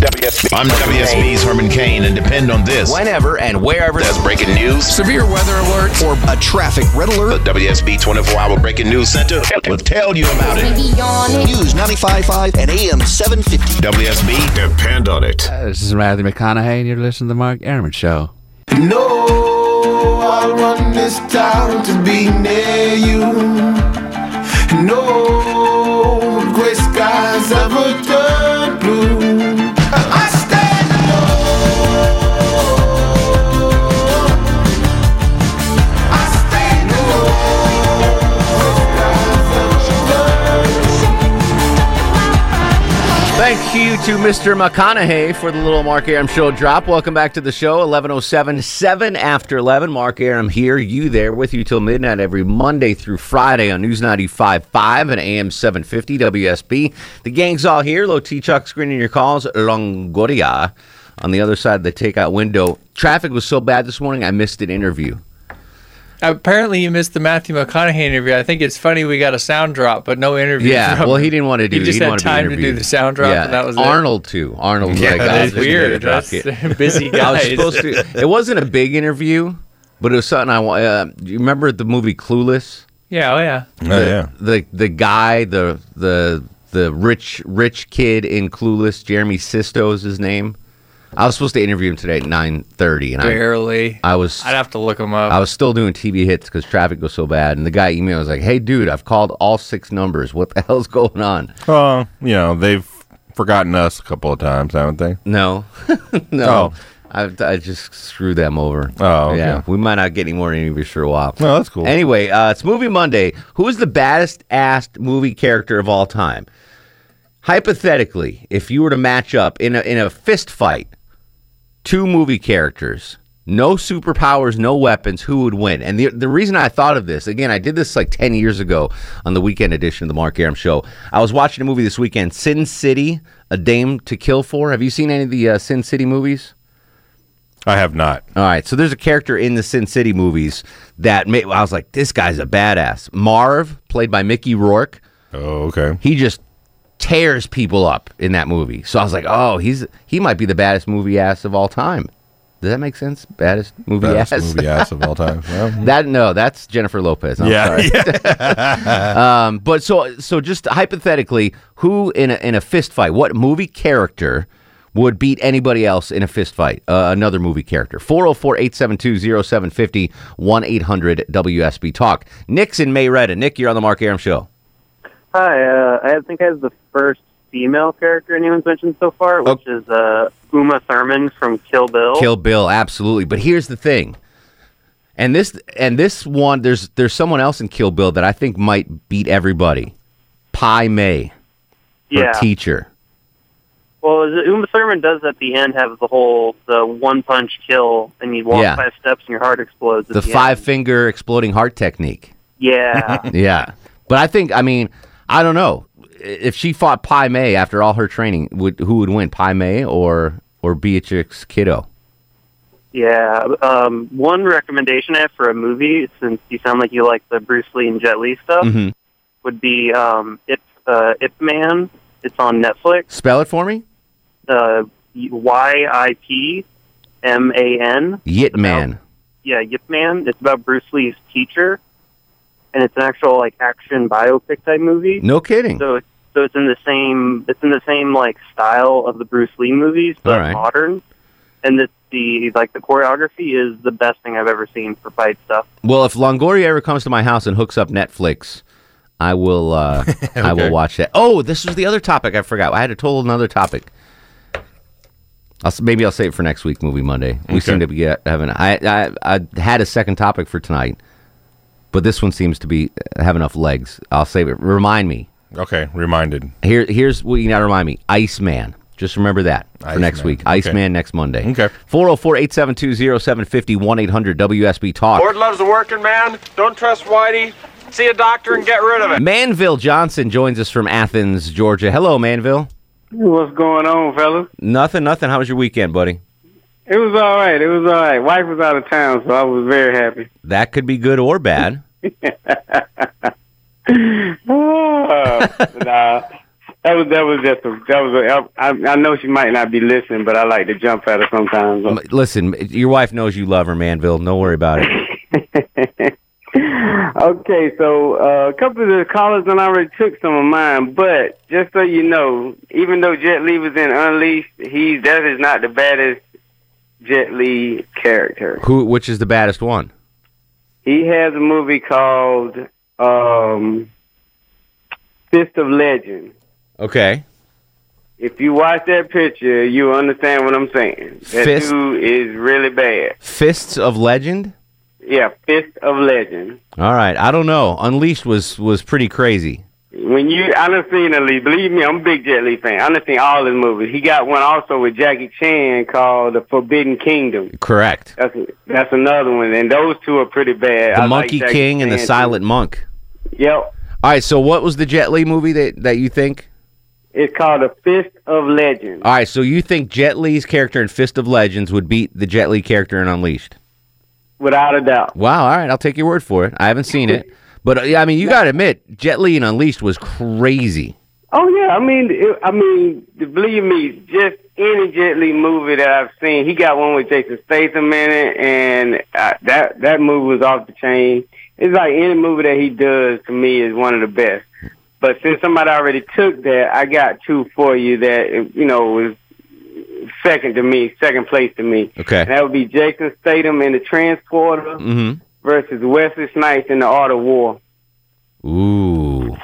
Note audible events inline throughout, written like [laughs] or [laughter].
WSB. I'm WSB's Herman Cain, and depend on this. Whenever and wherever There's breaking news. severe weather alert, or a traffic red The. WSB 24 Hour Breaking News Center will tell you about it. News 95.5 and AM 750. WSB, depend on it. Uh, this is Matthew McConaughey, and you're listening to the Mark Arum Show. No, I want this town to be near you. No gray skies ever turn blue. You to Mr. McConaughey for the little Mark Arum Show drop. Welcome back to the show, 1107, 7 after 11. Mark Arum here, you there, with you till midnight every Monday through Friday on News 95.5 and AM 750 WSB. The gang's all here. Low T Chuck screening your calls. Longoria on the other side of the takeout window. Traffic was so bad this morning, I missed an interview. Apparently, you missed the Matthew McConaughey interview. I think it's funny we got a sound drop, but no interview. Yeah, from well, him. he didn't want to do. He just didn't had want to time to do the sound drop, Yeah, and that was it. Arnold too. Arnold was Yeah, like, that "Oh, is this Weird. That's drop [laughs] it." busy [laughs] I was supposed to. It wasn't a big interview, but it was something I. Uh, do you remember the movie Clueless? Yeah, oh yeah. the, The the guy, the the the rich rich kid in Clueless, Jeremy Sisto is his name. I was supposed to interview him today at nine thirty, and I Barely. I was I'd have to look him up. I was still doing TV hits because traffic was so bad. And the guy emailed was like, "Hey, dude, I've called all six numbers. What the [laughs] hell's going on?" Well, you know, they've forgotten us a couple of times, haven't they? No, [laughs] no. Oh. I, I just screwed them over. Oh, okay. yeah. We might not get any more interviews for a while. Well, that's cool. Anyway, uh, it's Movie Monday. Who is the baddest asked movie character of all time? Hypothetically, if you were to match up in a in a fist fight, two movie characters, no superpowers, no weapons, who would win? And the the reason I thought of this, again, I did this like ten years ago on the weekend edition of the Mark Arum Show. I was watching a movie this weekend, Sin City, A Dame to Kill For. Have you seen any of the uh, Sin City movies? I have not. All right, so there's a character in the Sin City movies that made, I was like, this guy's a badass. Marv, played by Mickey Rourke, Oh, okay. he just tears people up in that movie. So I was like, oh, he's he might be the baddest movie ass of all time. Does that make sense? Baddest movie Best ass. movie ass of all time. [laughs] Well, that no, that's Jennifer Lopez. I'm yeah, sorry. yeah. [laughs] [laughs] Um, but so so just hypothetically, who in a in a fist fight, what movie character would beat anybody else in a fist fight? Uh, another movie character. 404-872-0750 1-800 WSB Talk. Nick's in Marietta. Nick, you're on the Mark Arum show. Hi, uh, I think I have the first female character anyone's mentioned so far, which is uh, Uma Thurman from Kill Bill. Kill Bill, absolutely. But here's the thing. And this and this one, there's there's someone else in Kill Bill that I think might beat everybody. Pai Mei, yeah. teacher. well, Uma Thurman does at the end have the whole the one punch kill, and you walk Yeah. five steps and your heart explodes. The the, five End. finger exploding heart technique. Yeah. [laughs] Yeah. But I think, I mean, I don't know. If she fought Pai Mei after all her training, would who would win, Pai Mei or or Beatrix Kiddo? yeah. Um, one recommendation I have for a movie, since you sound like you like the Bruce Lee and Jet Li stuff, Mhm. would be um, Ip uh, Ip Man. It's on Netflix. Spell it for me. Uh, Y I P M A N. Yip Man. yeah, Yip Man. It's about Bruce Lee's teacher, and it's an actual like action biopic type movie. No kidding. So, so it's in the same it's in the same like style of the Bruce Lee movies, but All right. modern. And the, the like the choreography is the best thing I've ever seen for fight stuff. Well, if Longoria ever comes to my house and hooks up Netflix, I will. Uh, [laughs] I will watch that. Oh, this was the other topic I forgot. I had a total another topic. I'll, maybe I'll save it for next week, Movie Monday. We Okay. seem to be get, having. I, I I had a second topic for tonight, but this one seems to be uh, have enough legs. I'll save it. Remind me. Okay, reminded. Here, here's what you got to remind me. Iceman, Just remember that for next Iceman. week. Okay. Iceman next Monday. Okay. 404 872 0750 1 800 WSB Talk. Ford loves a working man. Don't trust Whitey. See a doctor and get rid of it. Manville Johnson joins us from Athens, Georgia. Hello, Manville. What's going on, fellas? Nothing, nothing. How was your weekend, buddy? It was all right. It was all right. Wife was out of town, so I was very happy. [laughs] That could be good or bad. [laughs] Oh, nah, that was that was just a, that was a, I, I know she might not be listening, but I like to jump at her sometimes. Listen, your wife knows you love her, Manville. Don't worry about it. [laughs] okay, so uh, a couple of the callers done already took some of mine, but just so you know, even though Jet Li was in Unleashed, he that is not the baddest Jet Li character. Who? Which is the baddest one? He has a movie called um, Fist of Legend. Okay. If you watch that picture, you understand what I'm saying. That Fist- dude is really bad. Fists of Legend. Yeah, Fist of Legend. All right. I don't know. Unleashed was was pretty crazy. When you, I done seen Jet Li. Believe me, I'm a big Jet Li fan. I done seen all his movies. He got one also with Jackie Chan called The Forbidden Kingdom. Correct. That's that's another one, and those two are pretty bad. The I Monkey Jackie King and the too. Silent Monk. Yep, All right. So what was the Jet Li movie that that you think? it's called The Fist of Legends. All right. So you think Jet Li's character in Fist of Legends would beat the Jet Li character in Unleashed? Without a doubt. Wow. All right. I'll take your word for it. I haven't seen it, [laughs] but uh, yeah, I mean, you got to admit, Jet Li and Unleashed was crazy. Oh yeah, I mean, it, I mean, believe me, just any Jet Li movie that I've seen, he got one with Jason Statham in it, and uh, that that movie was off the chain. It's like any movie that he does to me is one of the best. But since somebody already took that, I got two for you that you know was second to me, second place to me. Okay. And that would be Jason Statham in the Transporter Mm-hmm. Versus Wesley Snipes in the Art of War. Ooh.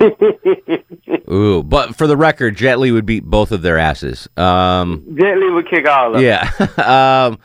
[laughs] Ooh. But for the record, Jet Li would beat both of their asses. Um. Jet Li would kick all of them. Yeah. [laughs] um.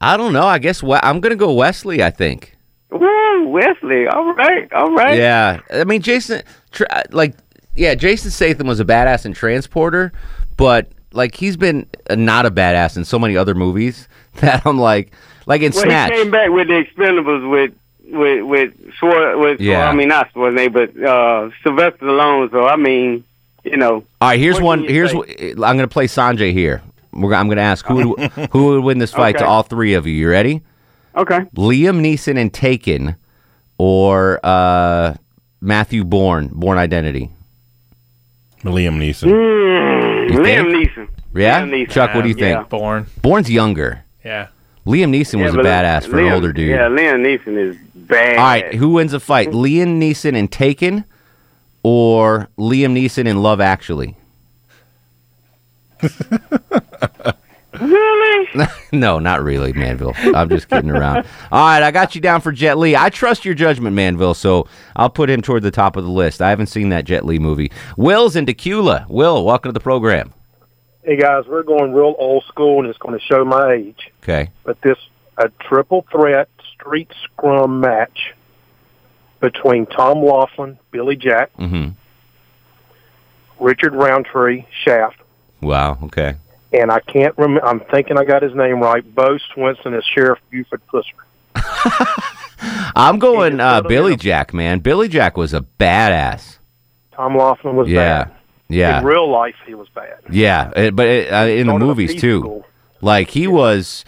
I don't know. I guess we- I'm gonna go Wesley. I think. Woo, Wesley. All right, all right. Yeah, I mean Jason, tr- uh, like, yeah, Jason Statham was a badass in Transporter, but like he's been not a badass in so many other movies [laughs] that I'm like, like in Well, Snatch. he came back with the Expendables with with with Swar with Yeah. I mean not Schwarzenegger, but uh, Sylvester Stallone. So I mean, you know, All right, here's one. Here's what I'm gonna play Sanjay here. We're, I'm gonna ask who would, who would win this [laughs] fight to all three of you. You ready? okay. Liam Neeson and Taken, or uh, Matthew Bourne, Bourne Identity. Liam Neeson. Mm, Liam think? Neeson. Yeah, Liam Neeson. Chuck, what do you think? Yeah. Bourne. Bourne's younger. Yeah. Liam Neeson was a badass for an older dude. Yeah, Liam Neeson is bad. All right, who wins the fight? Liam Neeson in Taken or Liam Neeson in Love Actually? Really? [laughs] no, not really, Manville. I'm just kidding around. All right, I got you down for Jet Li. I trust your judgment, Manville, so I'll put him toward the top of the list. I haven't seen that Jet Li movie. Will's in Tequila. Will, welcome to the program. Hey guys, we're going real old school, and it's going to show my age. Okay. But this a triple threat street scrum match between Tom Laughlin, Billy Jack, Mm-hmm. Richard Roundtree, Shaft, Wow. Okay. and I can't remember. I'm thinking I got his name right. Bo Svenson as Sheriff Buford Pusser. [laughs] I'm going uh, Billy Jack, man. Billy Jack was a badass. Tom Laughlin was Yeah. bad. Yeah. In real life, he was bad. Yeah, uh, but uh, uh, in the movies too. school. Like he was,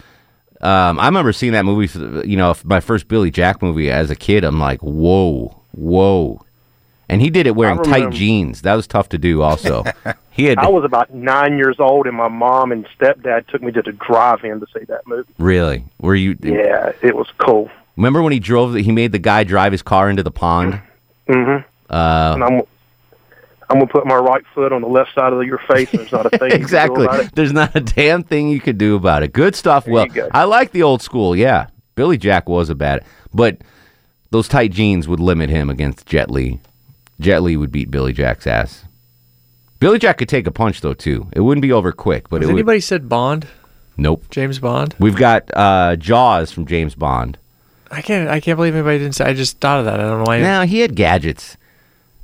um, I remember seeing that movie. You know, my first Billy Jack movie as a kid. I'm like, whoa, whoa, and he did it wearing tight jeans. That was tough to do. Also, [laughs] he had I was about nine years old, and my mom and stepdad took me to the drive-in to see that movie. really. Were you? Yeah, it was cool. Remember when he drove? He made the guy drive his car into the pond. hmm Uh, and I'm I'm gonna put my right foot on the left side of your face. And there's not a thing [laughs] you can do exactly. about it. There's not a damn thing you could do about it. Good stuff. well, go. I like the old school. Yeah, Billy Jack was a bad, but those tight jeans would limit him against Jet Li. Jet Li would beat Billy Jack's ass. Billy Jack could take a punch though too. It wouldn't be over quick, but Has it would. anybody said Bond? Nope. James Bond? We've got uh, Jaws from James Bond. I can't. I can't believe anybody didn't say. I just thought of that. I don't know why. Now he had gadgets.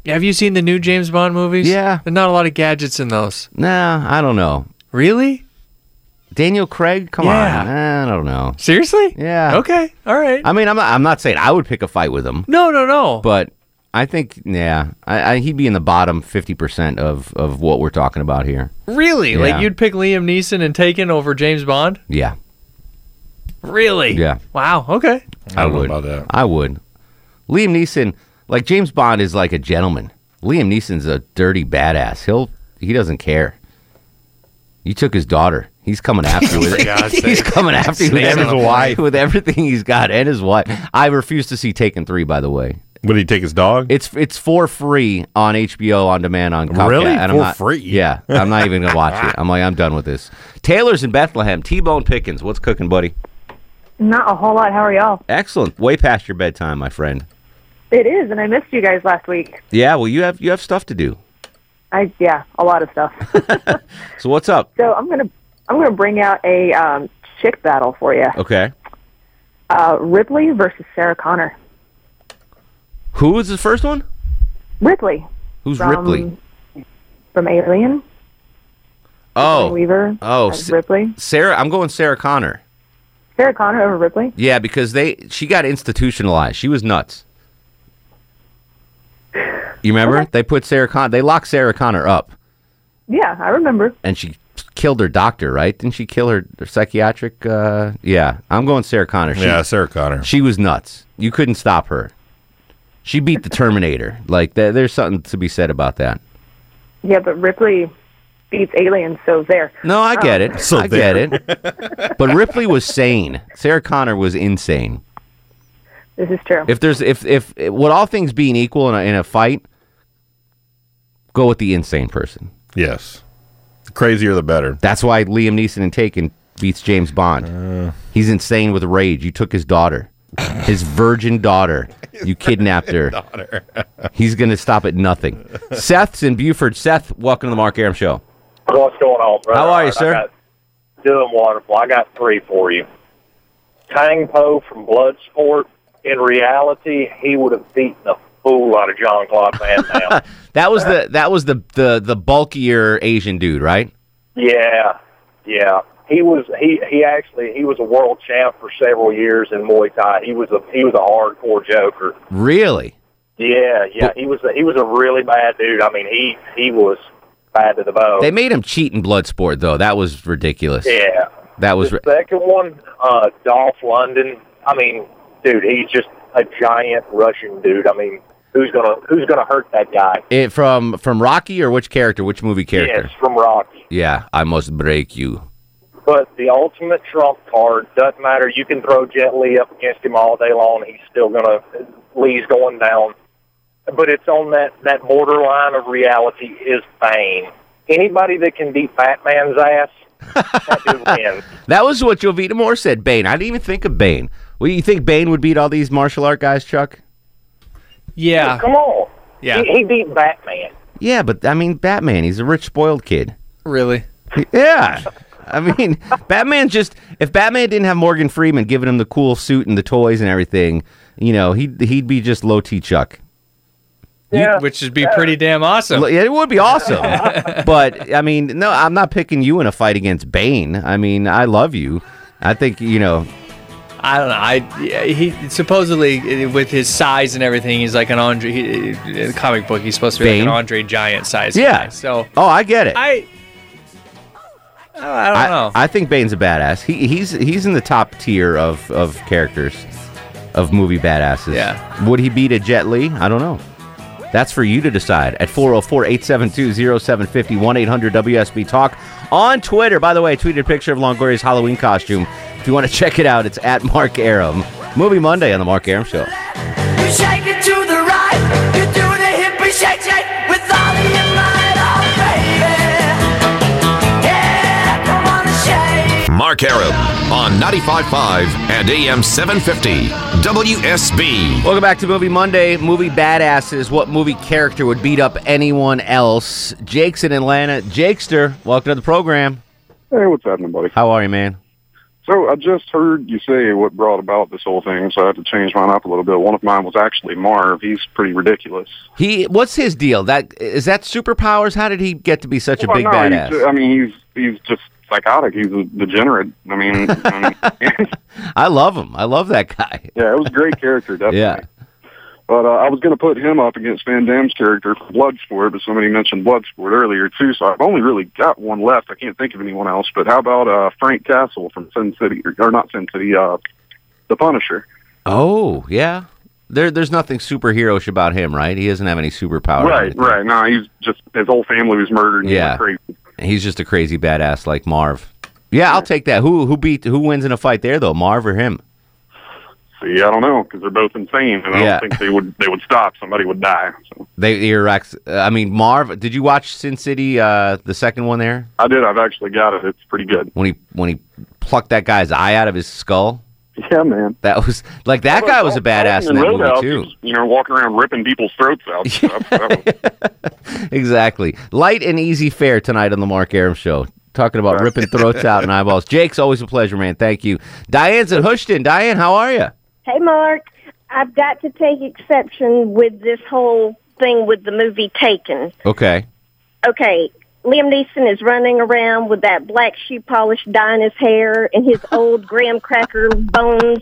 Have you seen the new James Bond movies? Yeah. There's not a lot of gadgets in those. Nah, I don't know. Really? Daniel Craig? Come Yeah. on. I don't know. Seriously? Yeah. Okay. All right. I mean, I'm not, I'm not saying I would pick a fight with him, no, no, no. but I think, yeah, I, I, he'd be in the bottom 50% of, of what we're talking about here. really? Yeah. Like you'd pick Liam Neeson and Taken over James Bond? Yeah. Really? Yeah. Wow. Okay. I don't know would. about that. I would. Liam Neeson, like James Bond is like a gentleman. Liam Neeson's a dirty badass. He'll he doesn't care. You took his daughter. He's coming after you [laughs] with it. He's coming after you with, And his every- wife. with everything he's got and his wife. I refuse to see Taken Three. By the way, Would he take his dog? it's it's for free on HBO on demand on Comcast. Really? And I'm For not- free? Yeah, I'm not even gonna watch it. I'm like I'm done with this. Taylor's in Bethlehem. T-Bone Pickens. What's cooking, buddy? Not a whole lot. How are y'all? Excellent. Way past your bedtime, my friend. It is, and I missed you guys last week. Yeah. Well, you have you have stuff to do. I yeah, a lot of stuff. [laughs] So what's up? so I'm gonna I'm gonna bring out a um, chick battle for you. Okay. Uh, Ripley versus Sarah Connor. Who was the first one? Ripley Who's from Ripley? from Alien. Oh, Weaver. oh, Sa- Ripley. Sarah. I'm going Sarah Connor. Sarah Connor over Ripley. Yeah, because they she got institutionalized. She was nuts. You remember? They put Sarah Connor. They locked Sarah Connor up, Yeah, I remember. and she killed her doctor. Right? Didn't she kill her, her psychiatric? Uh, yeah, I'm going Sarah Connor. She, yeah, Sarah Connor. she was nuts. You couldn't stop her. She beat the Terminator. Like there, there's something to be said about that. Yeah, but Ripley beats aliens, so there. No, I get it. So I there. get it. but Ripley was sane. Sarah Connor was insane. This is true. If there's if if with all things being equal in a, in a fight, go with the insane person. Yes. The crazier the better. That's why Liam Neeson in Taken beats James Bond. Uh. He's insane with rage. You took his daughter, his virgin daughter. [laughs] You kidnapped her. [laughs] He's gonna stop at nothing. [laughs] Seth's in Buford. Seth, welcome to the Mark Arum Show. What's going on, brother? How are you, sir? got- doing wonderful. I got three for you. Tong Po from Bloodsport. In reality, he would have beaten the fool out of John Claude Van Damme. That was the that was the the the bulkier Asian dude, right? yeah, yeah. He was he he actually he was a world champ for several years in Muay Thai. He was a he was a hardcore joker. Really? Yeah, yeah. But- he was a, he was a really bad dude. I mean, he he was bad to the bone. They made him cheat in Bloodsport, though. That was ridiculous. yeah. That was. the Ri- second one, uh, Dolph Lundgren. I mean, dude, he's just a giant Russian dude. I mean, who's gonna who's gonna hurt that guy? it from from Rocky or which character? Which movie character? Yes, from Rocky. Yeah, I must break you. But the ultimate trump card doesn't matter. You can throw Jet Li up against him all day long. He's still gonna Lee's going down. But it's on that that borderline of reality is Bane. Anybody that can beat Batman's ass, that dude. [laughs] That was what Jovita Moore said. Bane. I didn't even think of Bane. Well, you think Bane would beat all these martial art guys, Chuck? Yeah. Come on. Yeah. He, he beat Batman. Yeah, but I mean, Batman. He's a rich, spoiled kid. Really? Yeah. I mean, [laughs] Batman just if Batman didn't have Morgan Freeman giving him the cool suit and the toys and everything, you know, he'd he'd be just low T Chuck. Yeah. Which would be pretty damn awesome. Yeah, it would be awesome. [laughs] but I mean, no, I'm not picking you in a fight against Bane. I mean, I love you. I think you know. I don't know. I yeah, he supposedly uh, with his size and everything, he's like an Andre. He, in the comic book, he's supposed to be like an Andre Giant size. Yeah. Guy. So Oh, I get it. I. I don't I, know. I think Bane's a badass. He, he's he's in the top tier of, of characters of movie badasses. Yeah. Would he beat a Jet Li? I don't know. That's for you to decide at 404 872 0750 1 800 WSB Talk. On Twitter, by the way, I tweeted a picture of Longoria's Halloween costume. If you want to [laughs] check it out, it's at Mark Arum. Movie Monday on The Mark Arum Show. You shake it to the right, you do the hippie shake shake with all your might, oh baby. Yeah, come on and shake. Mark Arum on 95.5 and AM 750 WSB. Welcome back to Movie Monday. Movie badasses. What movie character would beat up anyone else? Jake's in Atlanta. Jakester, welcome to the program. Hey, what's happening, buddy? How are you, man? So I just heard you say what brought about this whole thing, so I had to change mine up a little bit. One of mine was actually Marv. He's pretty ridiculous. He what's his deal? That is that superpowers? How did he get to be such a big no, badass? ju- I mean, he's he's just psychotic. He's a degenerate. I mean, I [laughs] mean, I love him. I love that guy. yeah, it was a great character, [laughs] definitely. Yeah. But uh, I was going to put him up against Van Damme's character for Bloodsport, but somebody mentioned Bloodsport earlier too, so I've only really got one left. I can't think of anyone else. But how about uh, Frank Castle from Sin City, or, or not Sin City, uh, The Punisher? Oh yeah. There, there's nothing superheroish about him, right? He doesn't have any superpowers. right, right. No, he's just his whole family was murdered. And Yeah. crazy. He's just a crazy badass like Marv. Yeah, I'll take that. Who who beat who wins in a fight there though, Marv or him? See, I don't know because they're both insane, and I Yeah. don't think they would they would stop. Somebody would die. So They. Uh, I mean, Marv. Did you watch Sin City? Uh, the second one there I did. I've actually got it. It's pretty good. when he when he plucked that guy's eye out of his skull. Yeah, man. That was like that guy was a badass in that movie Roadhouse, too. he's, You know, walking around ripping people's throats out. and [laughs] stuff. That was- [laughs] Exactly. Light and easy fare tonight on the Mark Arum Show. Talking about ripping throats out and eyeballs. [laughs] Jake's always a pleasure, man. Thank you. Diane's at Houston. Diane, how are you? Hey, Mark, I've got to take exception with this whole thing with the movie Taken. Okay. Okay, Liam Neeson is running around with that black shoe polish dyeing his hair and his old graham cracker bones.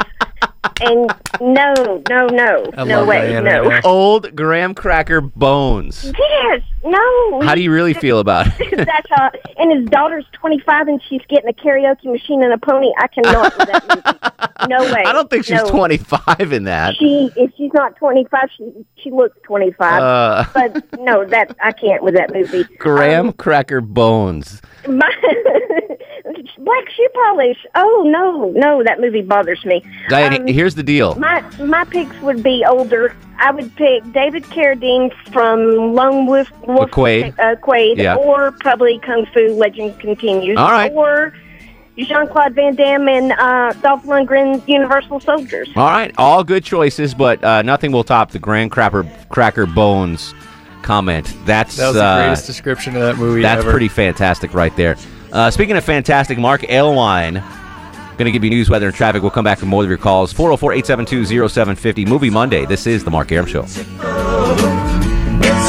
And no, no, no, I no way, Diane no. right. Old graham cracker bones. Yes, no. How do you really feel about it? [laughs] That's uh, and his daughter's 25 and she's getting a karaoke machine and a pony. I cannot with that movie. No [laughs] way. I don't think she's No. 25 in that. She, if she's not 25, she she looks 25. Uh. but no, that I can't with that movie. [laughs] Graham cracker bones. My, black shoe polish. Oh no, no, that movie bothers me. Diane, Um, here's the deal. My my picks would be older. I would pick David Carradine from Lone Wolf, Wolf Quaid. uh, Quaid, Yeah. or probably Kung Fu Legend Continues. All right. Or Jean Claude Van Damme and uh, Dolph Lundgren, Universal Soldiers. All right, all good choices, but uh, nothing will top the Grand Cracker Cracker Bones comment. That's That was the uh, greatest description of that movie That's ever. pretty fantastic right there. Uh, speaking of fantastic, Mark Aylwine going to give you news, weather, and traffic. We'll come back with more of your calls. 404 872 0750. Movie Monday. This is The Mark Arum Show. It's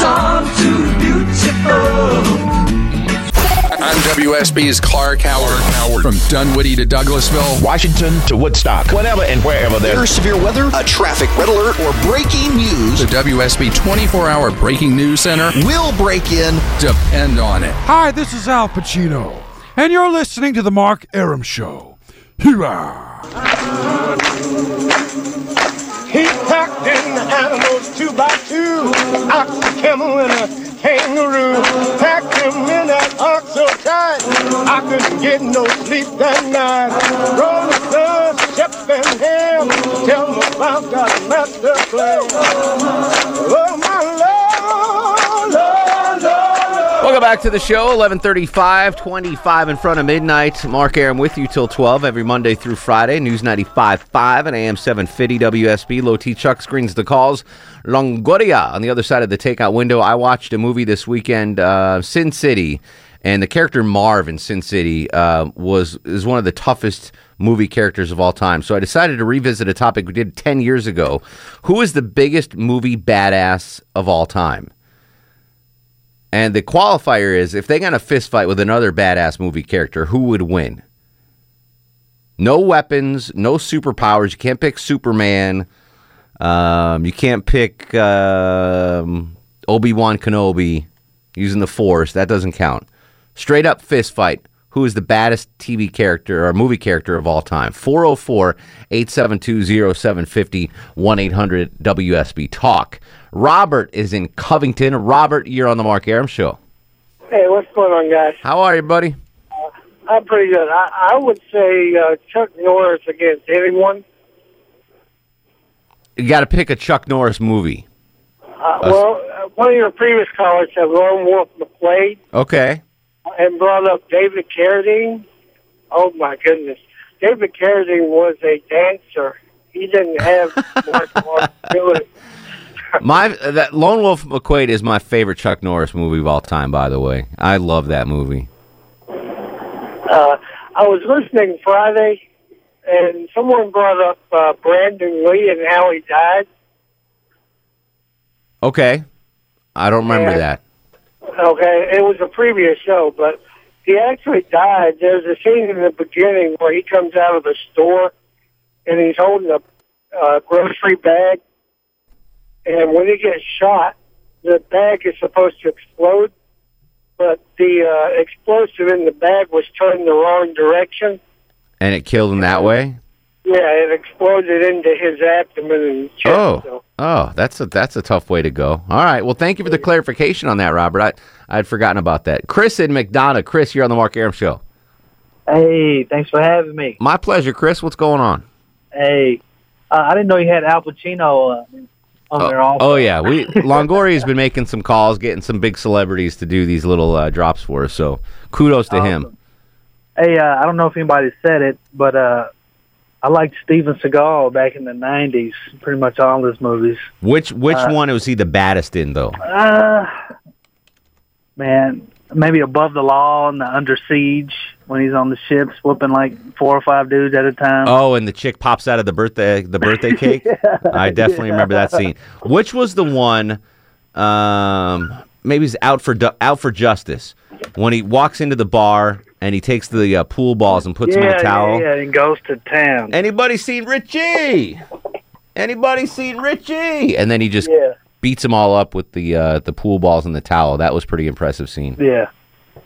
all too beautiful. I'm WSB's Clark Howard. Howard. From Dunwoody to Douglasville. Washington to Woodstock. Whenever and wherever There's there's severe weather, a traffic red alert, or breaking news. The WSB 24 hour breaking news center will break in. Depend on it. Hi, this is Al Pacino, and you're listening to The Mark Arum Show. Hoorah! He packed in the animals two by two, ox, a camel, and a kangaroo. Packed him in that ox so tight, I couldn't get no sleep that night. Roll the sun, Shep and Ham, tell them about that master plan. Back to the show. 1135, 25 in front of midnight. Mark Arum with you till 12 every Monday through Friday. News 95.5 and AM 750 WSB. Low T Chuck screens the calls. Longoria on the other side of the takeout window. I watched a movie this weekend, uh, Sin City, and the character Marv in Sin City uh, was is one of the toughest movie characters of all time. So I decided to revisit a topic we did 10 years ago. Who is the biggest movie badass of all time? And the qualifier is if they got a fist fight with another badass movie character, who would win? No weapons, no superpowers. You can't pick Superman. Um, you can't pick um, Obi Wan Kenobi using the Force. That doesn't count. Straight up fist fight. Who is the baddest TV character or movie character of all time? 404 872 0750 1 800 WSB Talk. Robert is in Covington. Robert, you're on the Mark Arum Show. Hey, what's going on, guys? How are you, buddy? I'm pretty good. I, I would say uh, Chuck Norris against anyone. You got to pick a Chuck Norris movie. Uh, well, uh, one of your previous callers said Lone Wolf McQuaid Okay. And brought up David Carradine. Oh, my goodness. David Carradine was a dancer. He didn't have [laughs] arts ability. My that Lone Wolf McQuaid is my favorite Chuck Norris movie of all time. By the way, I love that movie. Uh, I was listening Friday, and someone brought up uh, Brandon Lee and how he died. Okay. I don't remember Yeah. that. Okay, it was a previous show, but he actually died. There's a scene in the beginning where he comes out of the store and he's holding a uh, grocery bag, and when he gets shot, the bag is supposed to explode, but the uh, explosive in the bag was turned the wrong direction. And it killed him that way? Yeah, it exploded into his abdomen and chest. Oh. so- Oh, that's a that's a tough way to go. All right. Well, thank you for the clarification on that, Robert. I I'd forgotten about that. Chris in McDonough. Chris, you're on the Mark Arum show. Hey, thanks for having me. My pleasure, Chris. What's going on? Hey, uh, I didn't know you had Al Pacino uh, on there also. Oh yeah, we Longoria's been making some calls, getting some big celebrities to do these little uh, drops for us. So kudos to him. Hey, uh, I don't know if anybody said it, but uh, I liked Steven Seagal back in the '90s. Pretty much all his movies. Which which Uh, one was he the baddest in though? Uh, man, maybe above the law and the Under Siege when he's on the ships whooping like four or five dudes at a time. Oh, and the chick pops out of the birthday the birthday [laughs] cake. I definitely Yeah. remember that scene. Which was the one? Um, maybe he's out for out for justice when he walks into the bar and he takes the uh, pool balls and puts yeah, them in a towel. Yeah, yeah, and goes to town. Anybody seen Richie? Anybody seen Richie? And then he just Yeah. beats them all up with the uh, the pool balls and the towel. That was pretty impressive scene. Yeah,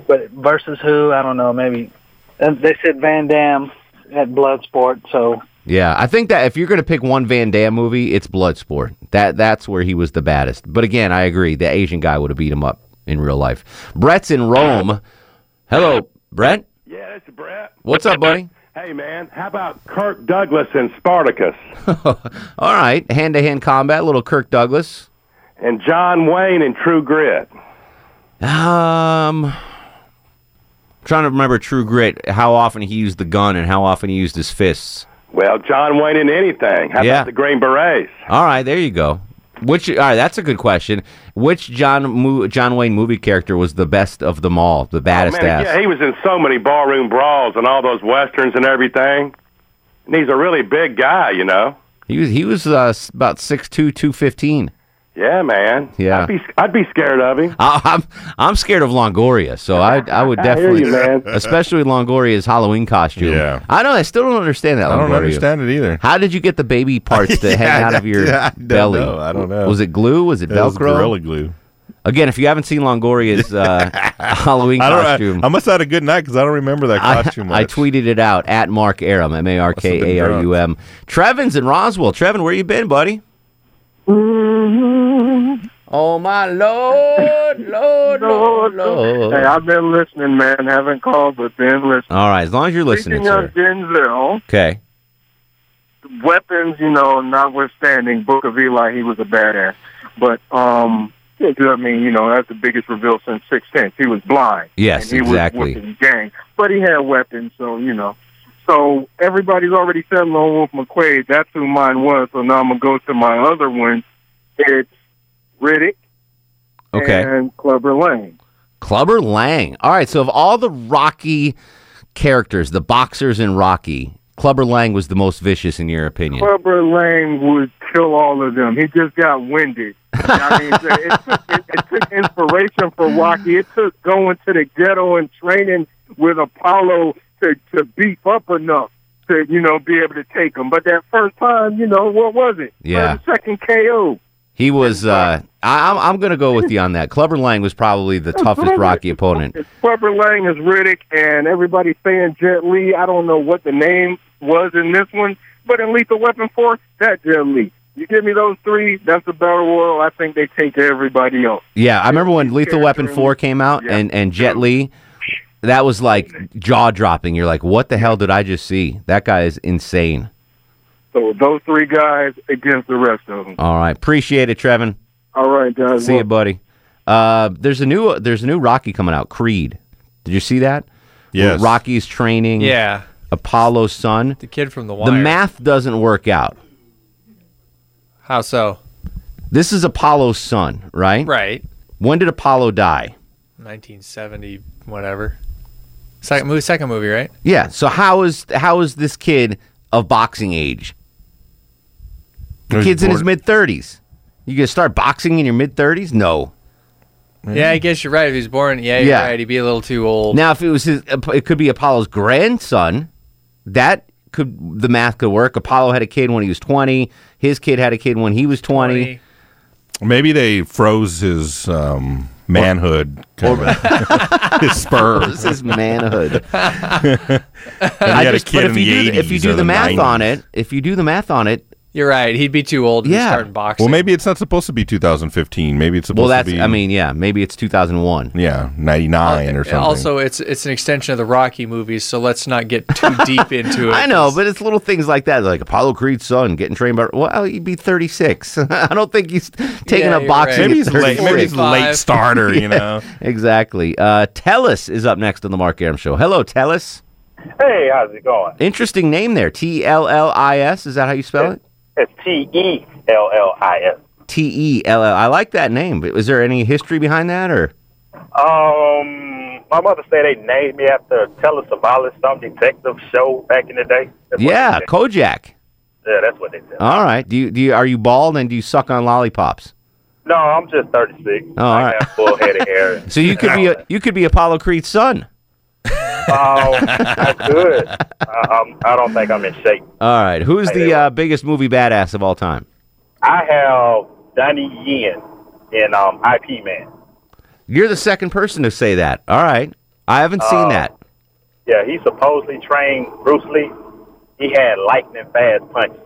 but versus who? I don't know. Maybe and they said Van Damme had Bloodsport, so Yeah, I think that if you're going to pick one Van Damme movie, it's Bloodsport. That that's where he was the baddest. But again, I agree. The Asian guy would have beat him up in real life. Brett's in Rome. Hello, Brett. Yeah, it's Brett. What's up, buddy? [laughs] Hey, man, how about Kirk Douglas and Spartacus [laughs] All right, hand to hand combat. Little Kirk Douglas. and John Wayne in True Grit? Um, trying to remember True Grit. How often he used the gun and how often he used his fists. Well, John Wayne in anything. How Yeah. about the Green Berets? All right, there you go. Which all right, that's a good question. Which John Mo- John Wayne movie character was the best of them all, the baddest Oh, Man, ass? yeah, he was in so many barroom brawls and all those westerns and everything. And he's a really big guy, you know. He was he was uh, about six two, two fifteen. Yeah, man. Yeah. I'd be, I'd be scared of him. I, I'm I'm scared of Longoria, so I I would [laughs] I hear definitely, you, man. especially Longoria's Halloween costume. Yeah. I know. I still don't understand that. I don't Longoria. understand it either. How did you get the baby parts to [laughs] hang out of your I don't belly? know. I don't know. Was it glue? Was it It was Velcro? Gorilla Glue. Again, if you haven't seen Longoria's uh, [laughs] Halloween I, don't, costume, I, I must have had a good night because I don't remember that costume I much. tweeted it out at Mark Arum, M A R K A R U M. Trevin's in Roswell. Trevin, where you been, buddy? Oh my lord, lord, [laughs] lord, lord. Hey, I've been listening, man. Haven't called, but been listening. All right, as long as you're listening, Speaking sir. of Denzel, Okay. weapons, you know, notwithstanding, Book of Eli, he was a badass. But, um, yeah, 'cause, I mean, you know, that's the biggest reveal since Sixth Sense. He was blind. Yes, and he exactly. Was with his gang, but he had weapons, so you know. So everybody's already said Lone Wolf McQuaid. That's who mine was. So now I'm gonna go to my other one. It's Riddick Okay. and Clubber Lang. Clubber Lang. All right, so of all the Rocky characters, the boxers in Rocky, Clubber Lang was the most vicious in your opinion. Clubber Lang would kill all of them. He just got winded. I mean, it, took, it, it took inspiration for Rocky. It took going to the ghetto and training with Apollo to to beef up enough to you know be able to take him. But that first time, you know, what was it? Yeah. Second KO. He was. Uh, I, I'm. I'm going to go with you on that. Clubber Lang was probably the [laughs] toughest Rocky opponent. Clubber Lang is Riddick, and everybody's saying Jet Li. I don't know what the name was in this one, but in Lethal Weapon 4, that Jet Li. You give me those three, that's the battle royal. I think they take everybody else. Yeah, I remember when Lethal Weapon Four came out and and Jet Li. That was like jaw dropping. You're like, what the hell did I just see? That guy is insane. So those three guys against the rest of them. All right, appreciate it, Trevin. All right, guys. See you, buddy. Uh, there's a new there's a new Rocky coming out, Creed. Did you see that? Yes. Where Rocky's training. Yeah. Apollo's son. The kid from the The math doesn't work out. How so? This is Apollo's son, right? Right. When did Apollo die? 1970, whatever. Second movie, second movie, right? Yeah. So how is how is this kid of boxing age. The Was kid's in his mid thirties. You gonna start boxing in your mid thirties? No. Yeah, I guess you're right. If he's born, yeah, you're Yeah. right. He'd be a little too old. Now, if it was his, it could be Apollo's grandson. That could the math could work. Apollo had a kid when he was twenty. His kid had a kid when he was twenty. Maybe they froze his um, manhood, kind of, [laughs] his sperm, Froze his manhood. [laughs] and he I had just- a kid but in if you the do, 80s if you do the, math 90s. on it, if you do the math on it, You're right. He'd be too old to Yeah. start boxing. Well, maybe it's not supposed to be 2015. Maybe it's supposed to be well, that's to be. I mean, yeah, maybe it's two thousand one. yeah, 99 or something. Also, it's it's an extension of the Rocky movies, so let's not get too [laughs] deep into it. I know, but it's little things like that, like Apollo Creed's son getting trained by. Well, he'd be thirty six. [laughs] I don't think he's taking Yeah, up boxing. right. maybe he's late. Maybe he's late starter. You [laughs] know. Exactly. Uh, Tellis is up next on the Mark Arum Show. Hello, Tellis. Hey, how's it going? Interesting name there. T L L I S. Is that how you spell it? It's T E L L I S. T E L L. I like that name. But was there any history behind that, or? Um, my mother said they named me after Telly Savalas, some detective show back in the day. That's Yeah. Kojak. yeah, that's what they said. All right. Do you do you are you bald and do you suck on lollipops? No, I'm just 36. Oh, all I right. have full head of hair. [laughs] So you could be a, you could be Apollo Creed's son. Oh, that's good. I, um, I don't think I'm in shape. All right. Who's the uh, biggest movie badass of all time? I have Donnie Yen in um, IP Man. You're the second person to say that. All right. I haven't seen Uh, that. Yeah, he supposedly trained Bruce Lee. He had lightning fast punches.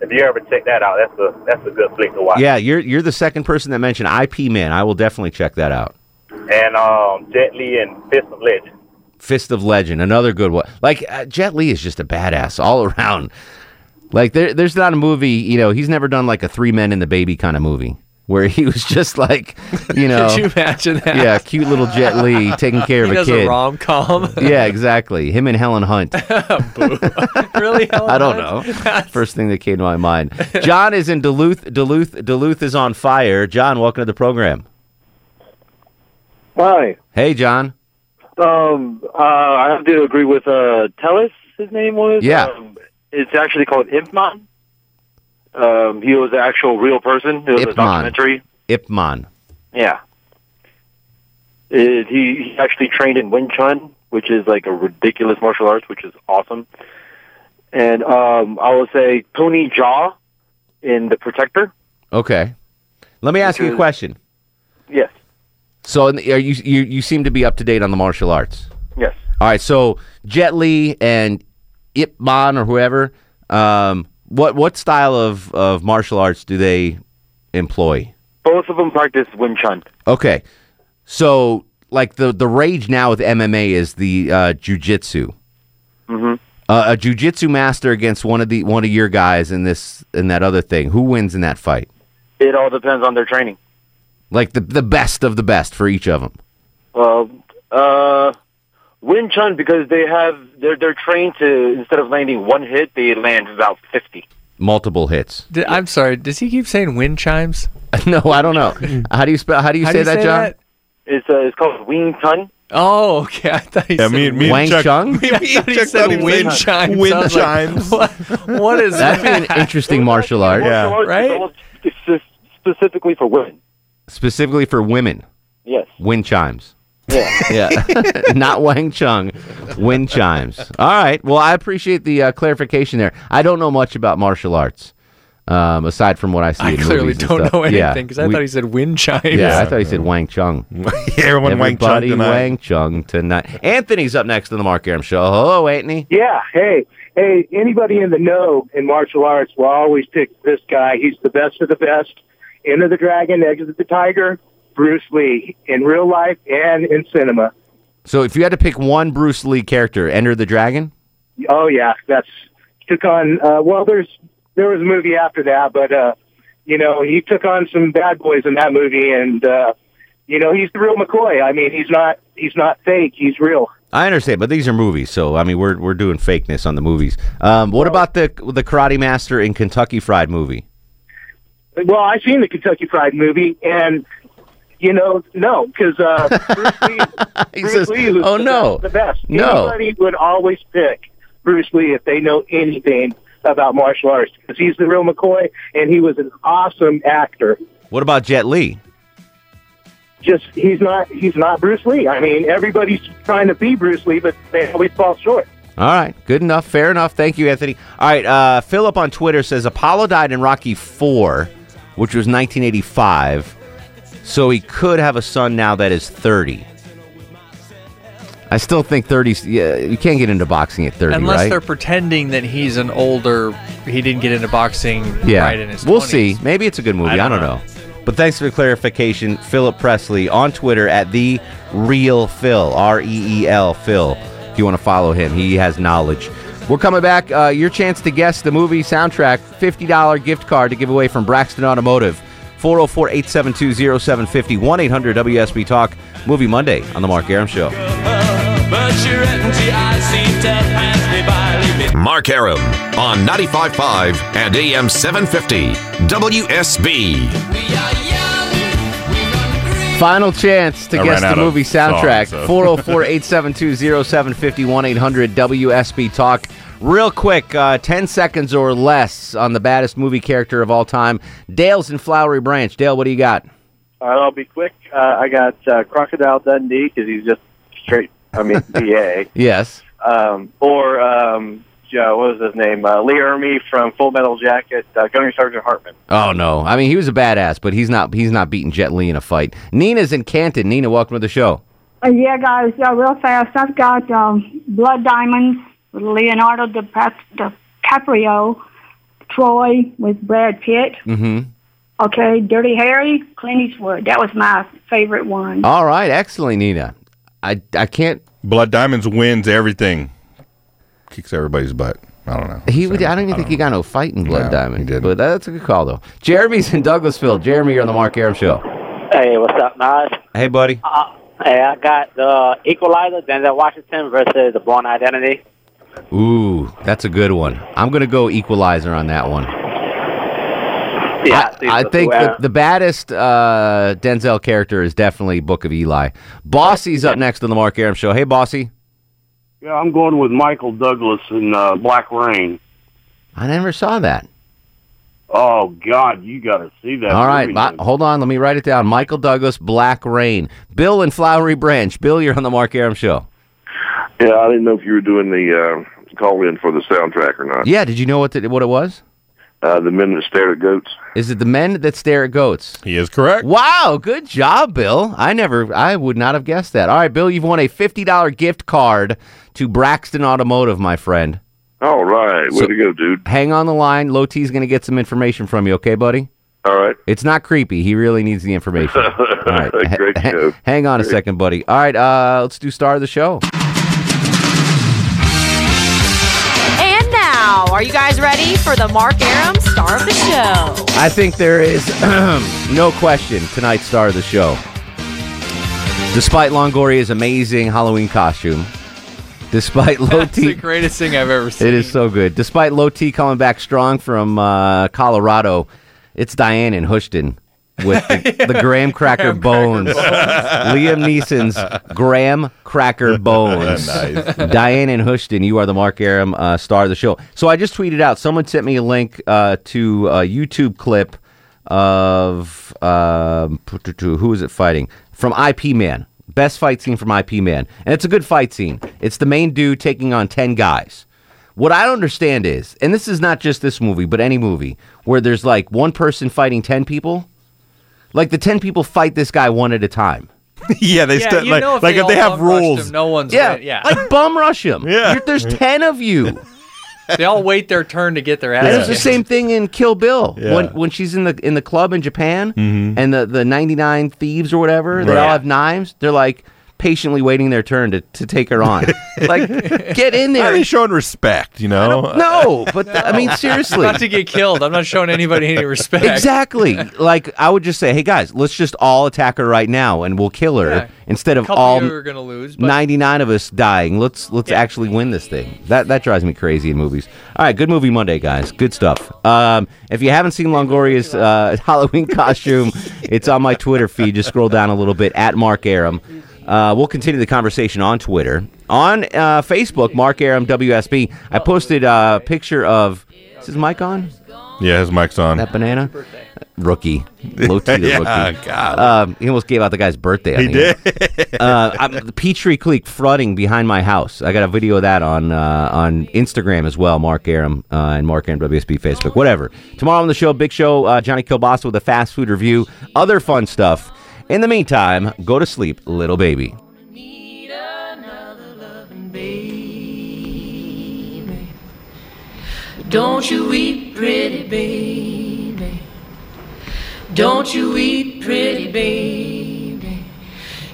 If you ever check that out, that's a that's a good flick to watch. Yeah, you're you're the second person that mentioned IP Man. I will definitely check that out. And um, Jet Li and Fist of Legend. Fist of Legend, another good one. Like uh, Jet Li is just a badass all [laughs] around. Like there, there's not a movie. You know, he's never done like a Three Men and the Baby kind of movie where he was [laughs] just like, you know, Could you imagine that? yeah, cute little Jet Li taking care he of a does kid. a rom com. [laughs] yeah, exactly. Him and Helen Hunt. really? Helen I don't know. First thing that came to my mind. John is in Duluth. Duluth. Duluth is on fire. John, welcome to the program. Hi. Hey, John. Um, uh, I have to agree with uh, Tellis. His name was. Yeah. Um, it's actually called Impman. Um, he was an actual real person. It was a documentary. Ip Man. Yeah. It, he, he actually trained in Wing Chun, which is like a ridiculous martial arts, which is awesome. And um, I will say Tony Jaa in The Protector. Okay. Let me ask you a question. Yes. So, the- you you you seem to be up to date on the martial arts? Yes. All right. So, Jet Li and Ip Man or whoever, um, what what style of of martial arts do they employ? Both of them practice Wing Chun. Okay. So, like the the rage now with MMA is the uh, jujitsu. hmm Uh, a jujitsu master against one of the one of your guys in this in that other thing. Who wins in that fight? It all depends on their training. Like the the best of the best for each of them. Well, uh, Wing Chun because they have they're they're trained to instead of landing one hit, they land about fifty. Multiple hits. D- I'm sorry. Does he keep saying wind chimes? [laughs] no, I don't know. How do you spell? How do you How say that, John? It's uh, it's called Wing Chun. Oh, okay. I thought he Yeah, said me- me and Wang Chuck- Chung? [laughs] I thought he Chuck said thought wind chimes. wind I was like, chimes. [laughs] what, what is that? That'd be an interesting martial art. Yeah. Right? It's just specifically for women. Specifically for women. Yes. Wind chimes. Yeah. [laughs] Yeah. [laughs] Not Wang Chung. Wind chimes. All right. Well, I appreciate the uh, clarification there. I don't know much about martial arts. Um, aside from what I see I in clearly don't stuff. know anything because I we- thought he said wind chimes. Yeah, I thought he said Wang Chung. [laughs] Yeah, everyone Wang Chung Everybody tonight. Wang Chung tonight. Anthony's up next on the Mark Arum Show. Hello, Anthony. Yeah, hey, hey, anybody in the know in martial arts will always pick this guy. He's the best of the best. Enter the Dragon, Exit the Tiger, Bruce Lee, in real life and in cinema. So, if you had to pick one Bruce Lee character, Enter the Dragon. Oh yeah, that's took on. Uh, well, there's there was a movie after that, but uh, you know he took on some bad boys in that movie, and uh, you know he's the real McCoy. I mean, he's not he's not fake. He's real. I understand, but these are movies, so I mean, we're we're doing fakeness on the movies. Um, what about the the Karate Master in Kentucky Fried Movie? Well, I've seen the Kentucky Fried movie, and you know, no, because uh, [laughs] Bruce Lee, Bruce says, Lee was "Oh, the no. the best. No. Anybody would always pick Bruce Lee if they know anything about martial arts because he's the real McCoy and he was an awesome actor. What about Jet Li? Just he's not he's not Bruce Lee. I mean, everybody's trying to be Bruce Lee, but they always fall short. All right, good enough, fair enough. Thank you, Anthony. All right, uh, Philip on Twitter says Apollo died in Rocky Four, which was 1985, so he could have a son now that is 30. I still think 30. Yeah, you can't get into boxing at 30, Unless right? they're pretending that he's an older, he didn't get into boxing Yeah, right in his we'll 20s. see. Maybe it's a good movie. I I don't, don't know. But thanks for the clarification, Philip Presley on Twitter at the real Phil R E E L Phil. If you want to follow him, he has knowledge. We're coming back. Uh, your chance to guess the movie soundtrack. Fifty dollar gift card to give away from Braxton Automotive. 404-872-0750 1-800-WSB Talk Movie Monday on the Mark Arum Show. Mark Arum on 95.5 and AM 750 WSB. Final chance to I guess the movie soundtrack. so. 404 872 0750 1 800 WSB Talk. Real quick, uh, 10 seconds or less on the baddest movie character of all time. Dale's in Flowery Branch. Dale, what do you got? All right, I'll be quick. Uh, I got uh, Crocodile Dundee because he's just straight. I mean, [laughs] BA. Yes. Um, or um, yeah, what was his name? Uh, Lee Ermey from Full Metal Jacket. Uh, Gunnery Sergeant Hartman. Oh no. I mean, he was a badass, but he's not he's not beating Jet Li in a fight. Nina's in Canton. Nina, welcome to the show. Uh, yeah, guys, uh, real fast. I've got um, Blood Diamonds with Leonardo DiPap- DiCaprio, Troy with Brad Pitt. Mhm. Okay, Dirty Harry, Clint Eastwood. That was my favorite one. All right, excellent, Nina. I I can't Blood Diamonds wins everything. Kicks everybody's butt. I don't know. He would. I don't even think he got no fight in Blood No, Diamond. He did, but that's a good call though. Jeremy's in Douglasville. Jeremy, you're on the Mark Arum Show. Hey, what's up, Nas? Hey, buddy. Uh, hey, I got the Equalizer, Denzel Washington versus The Bourne Identity. Ooh, that's a good one. I'm gonna go Equalizer on that one. Yeah, I, I think the, the baddest uh, Denzel character is definitely Book of Eli. Bossy's up next on the Mark Arum Show. Hey, Bossy. Yeah, I'm going with Michael Douglas in uh, Black Rain. I never saw that. Oh God, you got to see that. All right, movie, hold on. Let me write it down. Michael Douglas, Black Rain. Bill in Flowery Branch. Bill, you're on the Mark Arum Show. Yeah, I didn't know if you were doing the uh, call in for the soundtrack or not. Yeah, did you know what the, what it was? Uh, the men that stare at goats. Is it the men that stare at goats? He is correct. Wow, good job, Bill. I never, I would not have guessed that. All right, Bill, you've won a fifty dollar gift card to Braxton Automotive, my friend. All right, way So- to go, dude. Hang on the line. Low T's going to get some information from you, okay, buddy? All right. It's not creepy. He really needs the information. [laughs] All right, Great ha- show. hang on a second, buddy. All right, uh, let's do star of the show. And now, are you guys ready for the Mark Arum star of the show? I think there is [clears throat] no question tonight's star of the show. Despite Longoria's amazing Halloween costume, despite Low That's the greatest thing I've ever seen. it is so good. Despite Low T coming back strong from uh, Colorado, it's Diane in Houston with the, [laughs] the graham cracker bones. Liam Neeson's graham cracker [laughs] bones. Nice. Diane in Houston, you are the Mark Arum uh, star of the show. So I just tweeted out. Someone sent me a link uh, to a YouTube clip of um, [tsk] who is it fighting from Ip Man. Best fight scene from Ip Man, and it's a good fight scene. It's the main dude taking on ten guys. What I don't understand is, and this is not just this movie, but any movie where there's like one person fighting ten people, like the ten people fight this guy one at a time. [laughs] yeah, they Yeah, st- you like, know if like they if they all have rules. him, no one's Yeah, win- yeah. like bum rush him. [laughs] Yeah. You're- there's ten of you. They all wait their turn to get their And ass. it's the same thing in Kill Bill Yeah. when when she's in the in the club in Japan Mhm. and the the 99 thieves or whatever they Right. all have knives. They're like patiently waiting their turn to, to take her on. [laughs] like get in Are there. they showing respect? You know? No, but [laughs] th- I mean seriously. Not to get killed. I'm not showing anybody any respect. Exactly. [laughs] Like I would just say, hey guys, let's just all attack her right now, and we'll kill her Yeah. instead of all of you are gonna lose, but- 99 of us dying. Let's let's actually win this thing. That that drives me crazy in movies. All right, good movie Monday, guys. Good stuff. Um, if you haven't seen Longoria's uh, Halloween costume, it's on my Twitter feed. Just scroll down a little bit at Mark Arum. Uh, we'll continue the conversation on Twitter. On uh, Facebook, Mark Arum WSB. I posted a picture of. Is his mic on? Yeah, his mic's on. That banana? Rookie. Low [laughs] T the Yeah, rookie. God. Um, he almost gave out the guy's birthday. on He the did. uh, I'm, [laughs] the Peachtree Creek flooding behind my house. I got a video of that on uh, on Instagram as well. Mark Arum uh, and Mark Arum WSB Facebook. Whatever. Tomorrow on the show, big show. Uh, Johnny Kilbasa with a fast food review. Other fun stuff. In the meantime, go to sleep, little baby. Don't you weep, pretty baby. Don't you weep, pretty baby.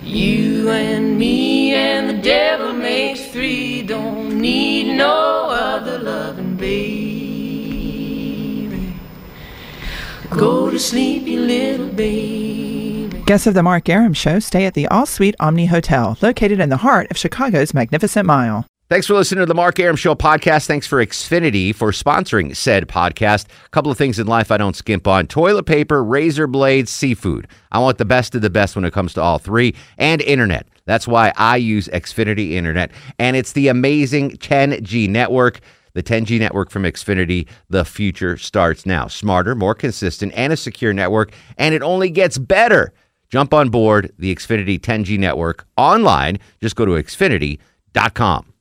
You and me and the devil makes three. Don't need no other loving baby. Go to sleep, you little baby. Guests of the Mark Arum Show stay at the All Suite Omni Hotel, located in the heart of Chicago's Magnificent Mile. Thanks for listening to the Mark Arum Show podcast. Thanks for Xfinity for sponsoring said podcast. A couple of things in life I don't skimp on toilet paper, razor blades, seafood. I want the best of the best when it comes to all three, and internet. That's why I use Xfinity Internet, and it's the amazing 10G network. The 10G network from Xfinity, the future starts now. Smarter, more consistent, and a secure network, and it only gets better. Jump on board the Xfinity 10G network online. Just go to xfinity.com.